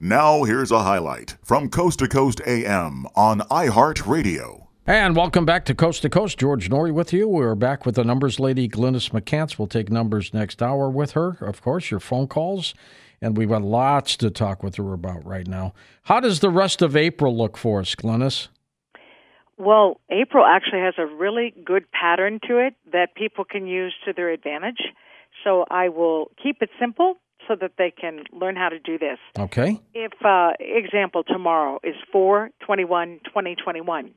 Now, here's a highlight from Coast to Coast AM on iHeartRadio. And welcome back to Coast to Coast. George Noory with you. We're back with the numbers lady, Glynis McCants. We'll take numbers next hour with her, of course, your phone calls. And we've got lots to talk with her about right now. How does the rest of April look for us, Glynis? Well, April actually has a really good pattern to it that people can use to their advantage. So I will keep it simple so that they can learn how to do this. Okay. If, uh, example, tomorrow is 4 21 2021.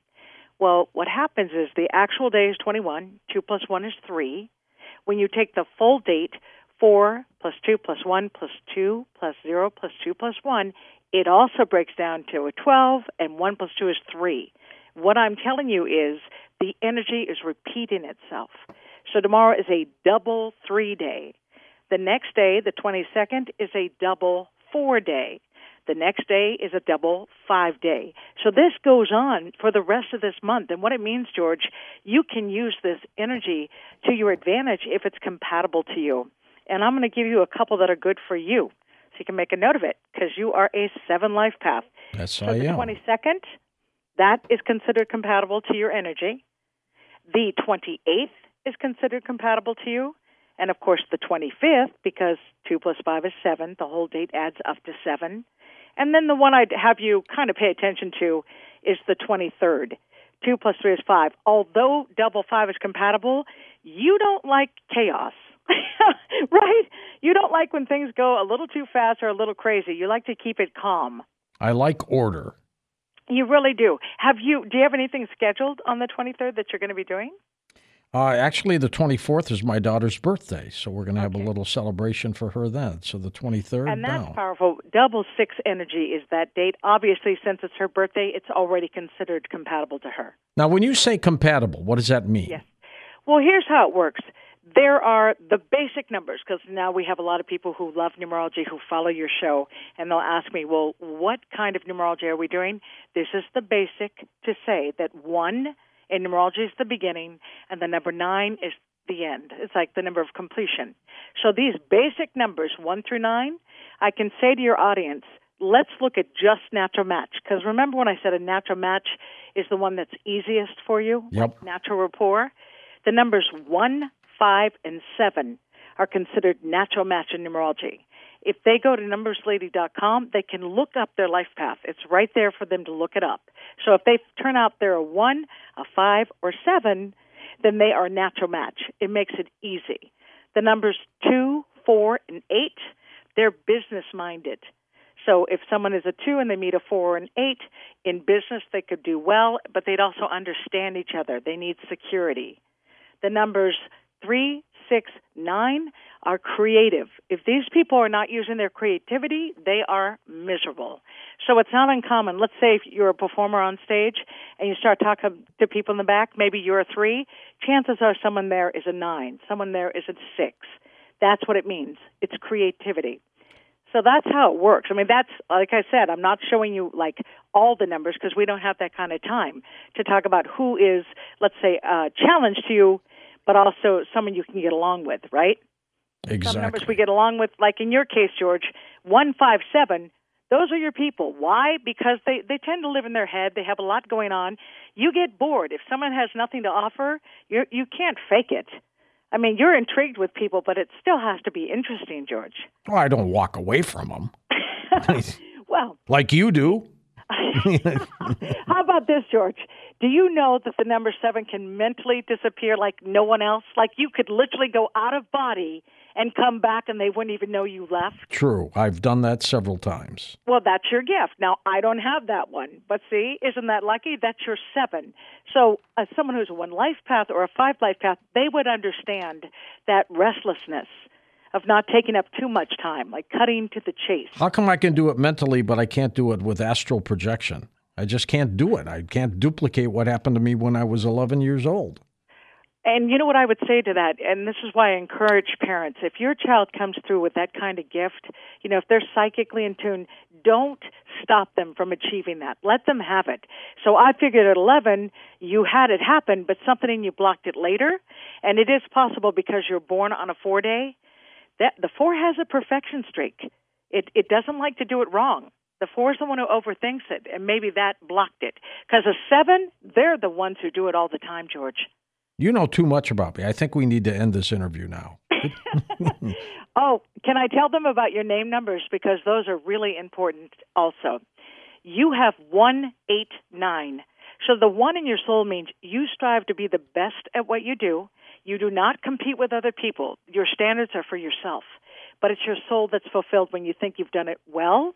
Well, what happens is the actual day is 21, 2 plus 1 is 3. When you take the full date, 4 plus 2 plus 1 plus 2 plus 0 plus 2 plus 1, it also breaks down to a 12, and 1 plus 2 is 3. What I'm telling you is the energy is repeating itself. So tomorrow is a double 3 day. The next day, the 22nd, is a double four day. The next day is a double five day. So this goes on for the rest of this month. And what it means, George, you can use this energy to your advantage if it's compatible to you. And I'm going to give you a couple that are good for you. So you can make a note of it because you are a seven life path. That's so I the am. 22nd, that is considered compatible to your energy. The 28th is considered compatible to you. And of course, the 25th, because 2 plus 5 is 7, the whole date adds up to 7. And then the one I'd have you kind of pay attention to is the 23rd. 2 plus 3 is 5. Although double 5 is compatible, you don't like chaos. right? You don't like when things go a little too fast or a little crazy. You like to keep it calm. I like order. You really do. Have you do you have anything scheduled on the 23rd that you're going to be doing? Uh, actually, the 24th is my daughter's birthday, so we're going to have a little celebration for her then. So the 23rd, And that's no. powerful. Double six energy is that date. Obviously, since it's her birthday, it's already considered compatible to her. Now, when you say compatible, what does that mean? Yes. Well, here's how it works. There are the basic numbers because now we have a lot of people who love numerology who follow your show, and they'll ask me, "Well, what kind of numerology are we doing?" This is the basic to say that one in numerology is the beginning, and the number nine is the end. It's like the number of completion. So these basic numbers, one through nine, I can say to your audience, let's look at just natural match. Because remember when I said a natural match is the one that's easiest for you? Yep. Natural rapport. The numbers one, five, and seven are considered natural match in numerology. If they go to numberslady.com, they can look up their life path. It's right there for them to look it up. So if they turn out they're a one, a five, or seven, then they are a natural match. It makes it easy. The numbers two, four, and eight, they're business minded. So if someone is a two and they meet a four or an eight, in business they could do well, but they'd also understand each other. They need security. The numbers three, six, nine are creative. If these people are not using their creativity, they are miserable. So it's not uncommon. Let's say if you're a performer on stage and you start talking to people in the back, maybe you're a three, chances are someone there is a nine, someone there is a six. That's what it means. It's creativity. So that's how it works. I mean, that's like I said, I'm not showing you like all the numbers because we don't have that kind of time to talk about who is, let's say, uh, a challenge to you, but also someone you can get along with, right? Exactly. Some numbers we get along with, like in your case, George, one five seven. Those are your people. Why? Because they they tend to live in their head. They have a lot going on. You get bored if someone has nothing to offer. You you can't fake it. I mean, you're intrigued with people, but it still has to be interesting, George. Well, I don't walk away from them Well, like you do. how about this, George? Do you know that the number seven can mentally disappear like no one else? Like you could literally go out of body and come back and they wouldn't even know you left? True. I've done that several times. Well, that's your gift. Now, I don't have that one. But see, isn't that lucky? That's your seven. So, as someone who's a one life path or a five life path, they would understand that restlessness of not taking up too much time, like cutting to the chase. How come I can do it mentally, but I can't do it with astral projection? I just can't do it. I can't duplicate what happened to me when I was 11 years old. And you know what I would say to that, and this is why I encourage parents if your child comes through with that kind of gift, you know, if they're psychically in tune, don't stop them from achieving that. Let them have it. So I figured at 11, you had it happen, but something in you blocked it later. And it is possible because you're born on a four day. That, the four has a perfection streak. It, it doesn't like to do it wrong. The four is the one who overthinks it, and maybe that blocked it. Because a seven, they're the ones who do it all the time, George. You know too much about me. I think we need to end this interview now. oh, can I tell them about your name numbers? Because those are really important also. You have 189. So the one in your soul means you strive to be the best at what you do. You do not compete with other people. Your standards are for yourself. But it's your soul that's fulfilled when you think you've done it well.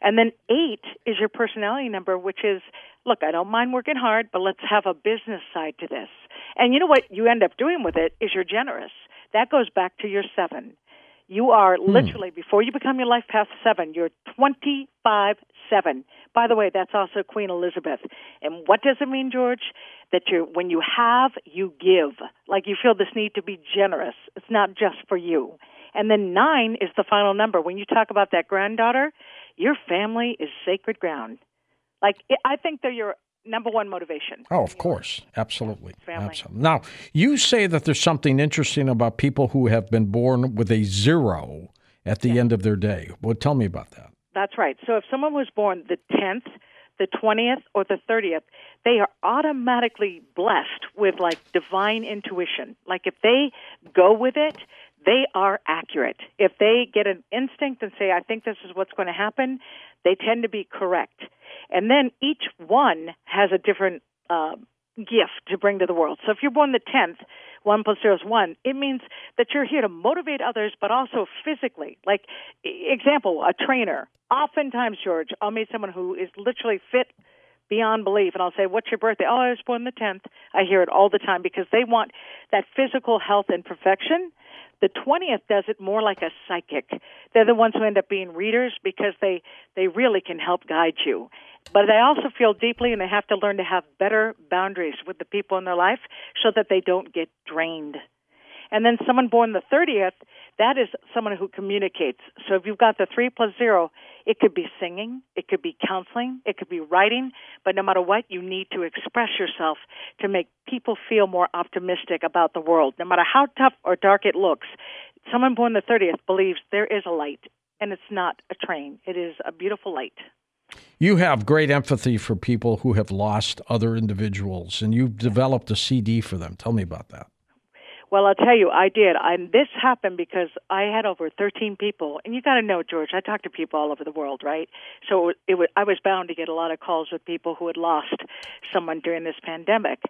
And then eight is your personality number, which is, look, I don't mind working hard, but let's have a business side to this. And you know what you end up doing with it is you're generous. That goes back to your seven. You are hmm. literally, before you become your life path seven, you're 25 7. By the way, that's also Queen Elizabeth. And what does it mean, George? That you when you have, you give. Like you feel this need to be generous. It's not just for you. And then 9 is the final number. When you talk about that granddaughter, your family is sacred ground. Like I think they're your number one motivation. Oh, of course. Absolutely. Family. Absolutely. Now, you say that there's something interesting about people who have been born with a zero at the yeah. end of their day. Well, tell me about that. That's right. So if someone was born the 10th, the 20th, or the 30th, they are automatically blessed with like divine intuition. Like if they go with it, they are accurate. If they get an instinct and say, I think this is what's going to happen, they tend to be correct. And then each one has a different uh, gift to bring to the world. So if you're born the 10th, 1 plus 0 is 1, it means that you're here to motivate others, but also physically. Like, example, a trainer. Oftentimes, George, I'll meet someone who is literally fit beyond belief, and I'll say, What's your birthday? Oh, I was born the 10th. I hear it all the time because they want that physical health and perfection the 20th does it more like a psychic. They're the ones who end up being readers because they, they really can help guide you. But they also feel deeply and they have to learn to have better boundaries with the people in their life so that they don't get drained. And then someone born the 30th, that is someone who communicates. So if you've got the 3 plus 0, it could be singing, it could be counseling, it could be writing, but no matter what, you need to express yourself to make people feel more optimistic about the world. No matter how tough or dark it looks, someone born the 30th believes there is a light, and it's not a train, it is a beautiful light. You have great empathy for people who have lost other individuals, and you've developed a CD for them. Tell me about that. Well, I'll tell you, I did. I, this happened because I had over 13 people, and you got to know, George, I talk to people all over the world, right? So it was, I was bound to get a lot of calls with people who had lost someone during this pandemic.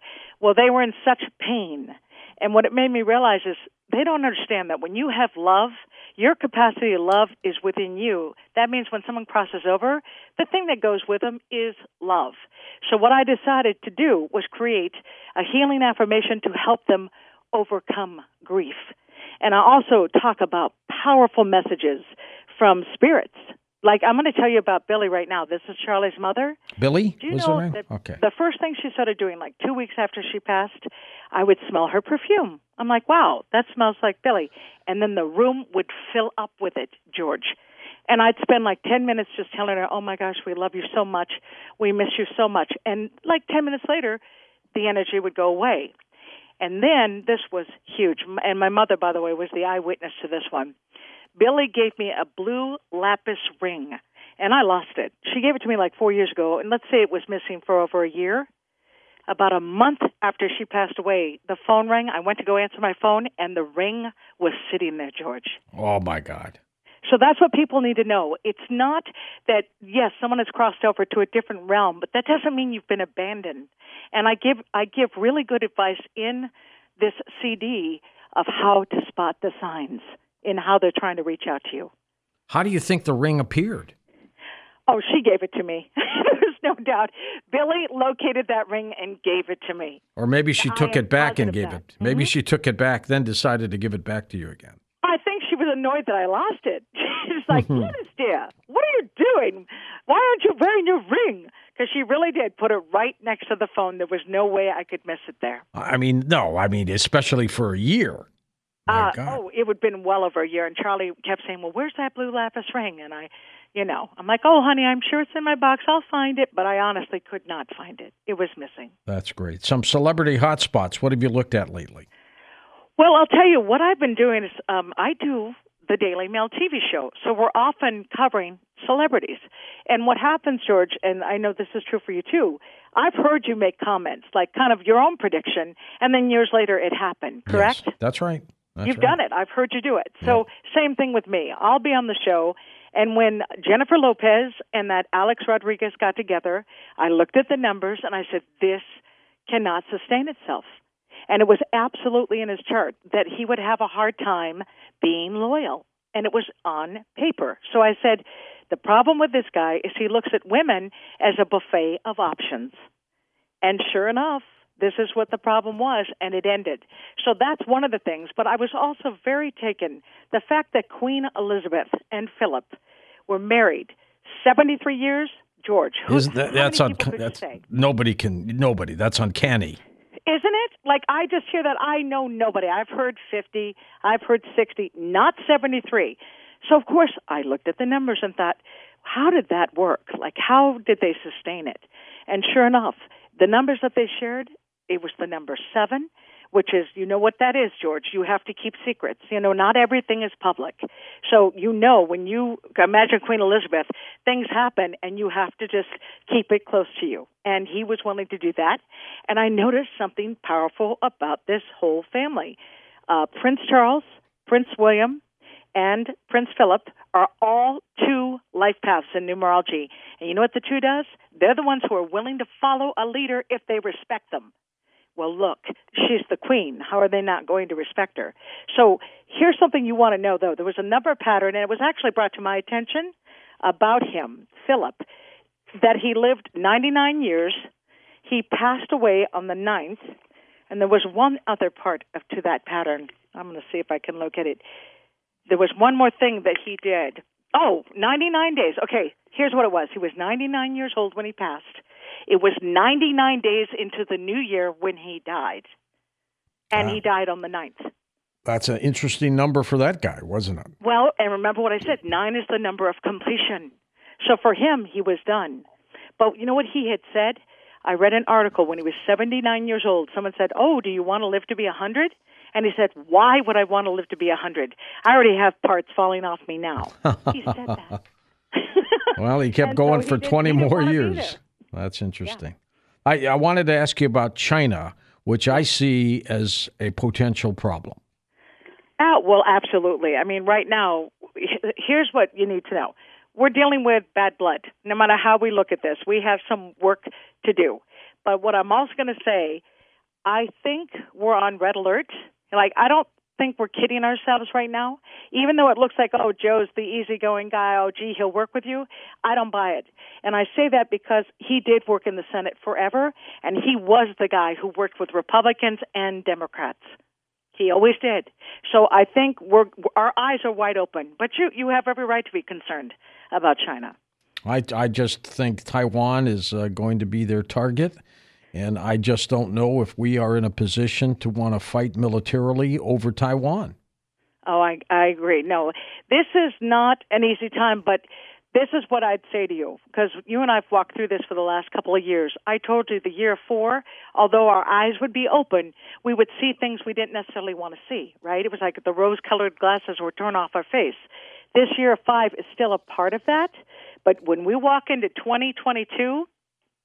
Well, they were in such pain. And what it made me realize is they don't understand that when you have love, your capacity of love is within you. That means when someone crosses over, the thing that goes with them is love. So what I decided to do was create a healing affirmation to help them overcome grief. And I also talk about powerful messages from spirits. Like I'm going to tell you about Billy right now. This is Charlie's mother. Billy, do you know that okay. the first thing she started doing, like two weeks after she passed, I would smell her perfume. I'm like, wow, that smells like Billy. And then the room would fill up with it, George. And I'd spend like 10 minutes just telling her, oh my gosh, we love you so much. We miss you so much. And like 10 minutes later, the energy would go away. And then this was huge. And my mother, by the way, was the eyewitness to this one. Billy gave me a blue lapis ring, and I lost it. She gave it to me like four years ago, and let's say it was missing for over a year. About a month after she passed away, the phone rang. I went to go answer my phone, and the ring was sitting there, George. Oh, my God. So that's what people need to know. It's not that yes, someone has crossed over to a different realm, but that doesn't mean you've been abandoned. And I give I give really good advice in this CD of how to spot the signs in how they're trying to reach out to you. How do you think the ring appeared? Oh, she gave it to me. There's no doubt. Billy located that ring and gave it to me. Or maybe she took it back and gave that. it. Maybe mm-hmm. she took it back, then decided to give it back to you again annoyed that I lost it. She's like, mm-hmm. Dear, what are you doing? Why aren't you wearing your ring? Because she really did put it right next to the phone. There was no way I could miss it there. I mean, no, I mean, especially for a year. Uh, oh, it would have been well over a year. And Charlie kept saying, well, where's that blue lapis ring? And I, you know, I'm like, oh, honey, I'm sure it's in my box. I'll find it. But I honestly could not find it. It was missing. That's great. Some celebrity hotspots. What have you looked at lately? Well, I'll tell you what I've been doing is um, I do the Daily Mail TV show. So we're often covering celebrities. And what happens, George, and I know this is true for you too, I've heard you make comments, like kind of your own prediction, and then years later it happened, correct? Yes, that's right. That's You've right. done it. I've heard you do it. So, same thing with me. I'll be on the show. And when Jennifer Lopez and that Alex Rodriguez got together, I looked at the numbers and I said, this cannot sustain itself. And it was absolutely in his chart that he would have a hard time being loyal. And it was on paper. So I said, the problem with this guy is he looks at women as a buffet of options. And sure enough, this is what the problem was, and it ended. So that's one of the things. But I was also very taken the fact that Queen Elizabeth and Philip were married 73 years. George, who, Isn't that, that's un, people could you that's nobody can nobody. That's uncanny. Isn't it? Like I just hear that I know nobody. I've heard 50, I've heard 60, not 73. So of course I looked at the numbers and thought, how did that work? Like how did they sustain it? And sure enough, the numbers that they shared, it was the number 7, which is you know what that is, George. You have to keep secrets. You know, not everything is public. So you know when you imagine Queen Elizabeth, things happen and you have to just keep it close to you. And he was willing to do that. And I noticed something powerful about this whole family. Uh, Prince Charles, Prince William, and Prince Philip are all two life paths in numerology. And you know what the two does? They're the ones who are willing to follow a leader if they respect them. Well, look, she's the queen. How are they not going to respect her? So here's something you want to know, though. There was a number pattern, and it was actually brought to my attention about him, Philip, that he lived 99 years. He passed away on the 9th, and there was one other part of, to that pattern. I'm going to see if I can locate it. There was one more thing that he did. Oh, 99 days. Okay, here's what it was. He was 99 years old when he passed. It was 99 days into the new year when he died. And he ah. died on the 9th. That's an interesting number for that guy, wasn't it? Well, and remember what I said nine is the number of completion. So for him, he was done. But you know what he had said? I read an article when he was 79 years old. Someone said, Oh, do you want to live to be 100? And he said, Why would I want to live to be a 100? I already have parts falling off me now. He said that. Well, he kept so going he for didn't- 20 more years. That's interesting. I, I wanted to ask you about China, which I see as a potential problem. Oh, well, absolutely. I mean, right now, here's what you need to know. We're dealing with bad blood. No matter how we look at this, we have some work to do. But what I'm also going to say, I think we're on red alert. Like, I don't think we're kidding ourselves right now. Even though it looks like, oh, Joe's the easygoing guy, oh, gee, he'll work with you, I don't buy it. And I say that because he did work in the Senate forever, and he was the guy who worked with Republicans and Democrats. He always did. So I think we're our eyes are wide open. But you you have every right to be concerned about China. I, I just think Taiwan is uh, going to be their target. And I just don't know if we are in a position to want to fight militarily over Taiwan. Oh, I I agree. No, this is not an easy time, but this is what I'd say to you because you and I've walked through this for the last couple of years. I told you the year four, although our eyes would be open, we would see things we didn't necessarily want to see. Right? It was like the rose-colored glasses were torn off our face. This year five is still a part of that, but when we walk into 2022,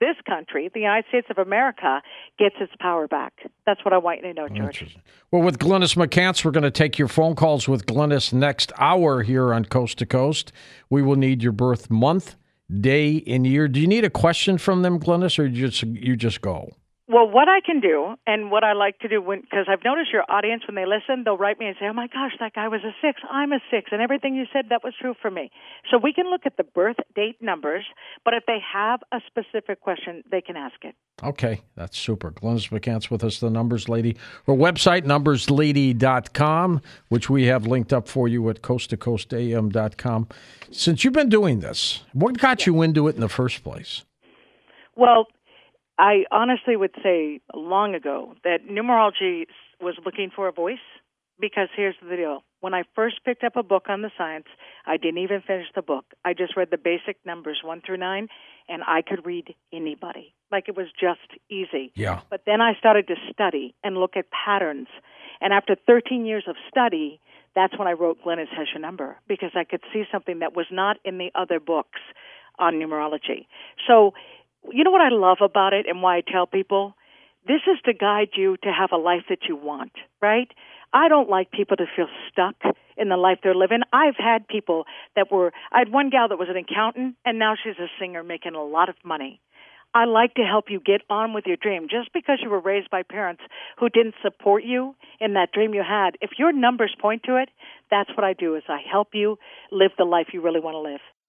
this country, the United States of America, gets its power back. That's what I want you to know, George. Well, with Glynis McCants, we're going to take your phone calls with Glynis next hour here on Coast to Coast. We will need your birth month, day, and year. Do you need a question from them, Glynis, or you just you just go? Well, what I can do, and what I like to do, when because I've noticed your audience when they listen, they'll write me and say, "Oh my gosh, that guy was a six. I'm a six, and everything you said that was true for me." So we can look at the birth date numbers, but if they have a specific question, they can ask it. Okay, that's super. Glynis McCants with us, the Numbers Lady. Her website, numberslady.com, which we have linked up for you at coasttocoastam.com. Since you've been doing this, what got you into it in the first place? Well, I honestly would say long ago that numerology was looking for a voice because here's the deal. When I first picked up a book on the science, I didn't even finish the book. I just read the basic numbers 1 through 9 and I could read anybody. Like it was just easy. Yeah. But then I started to study and look at patterns. And after 13 years of study, that's when I wrote Glynis has your number because I could see something that was not in the other books on numerology. So, you know what I love about it and why I tell people? This is to guide you to have a life that you want, right? I don't like people to feel stuck in the life they're living. I've had people that were, I had one gal that was an accountant and now she's a singer making a lot of money. I like to help you get on with your dream. Just because you were raised by parents who didn't support you in that dream you had, if your numbers point to it, that's what I do is I help you live the life you really want to live.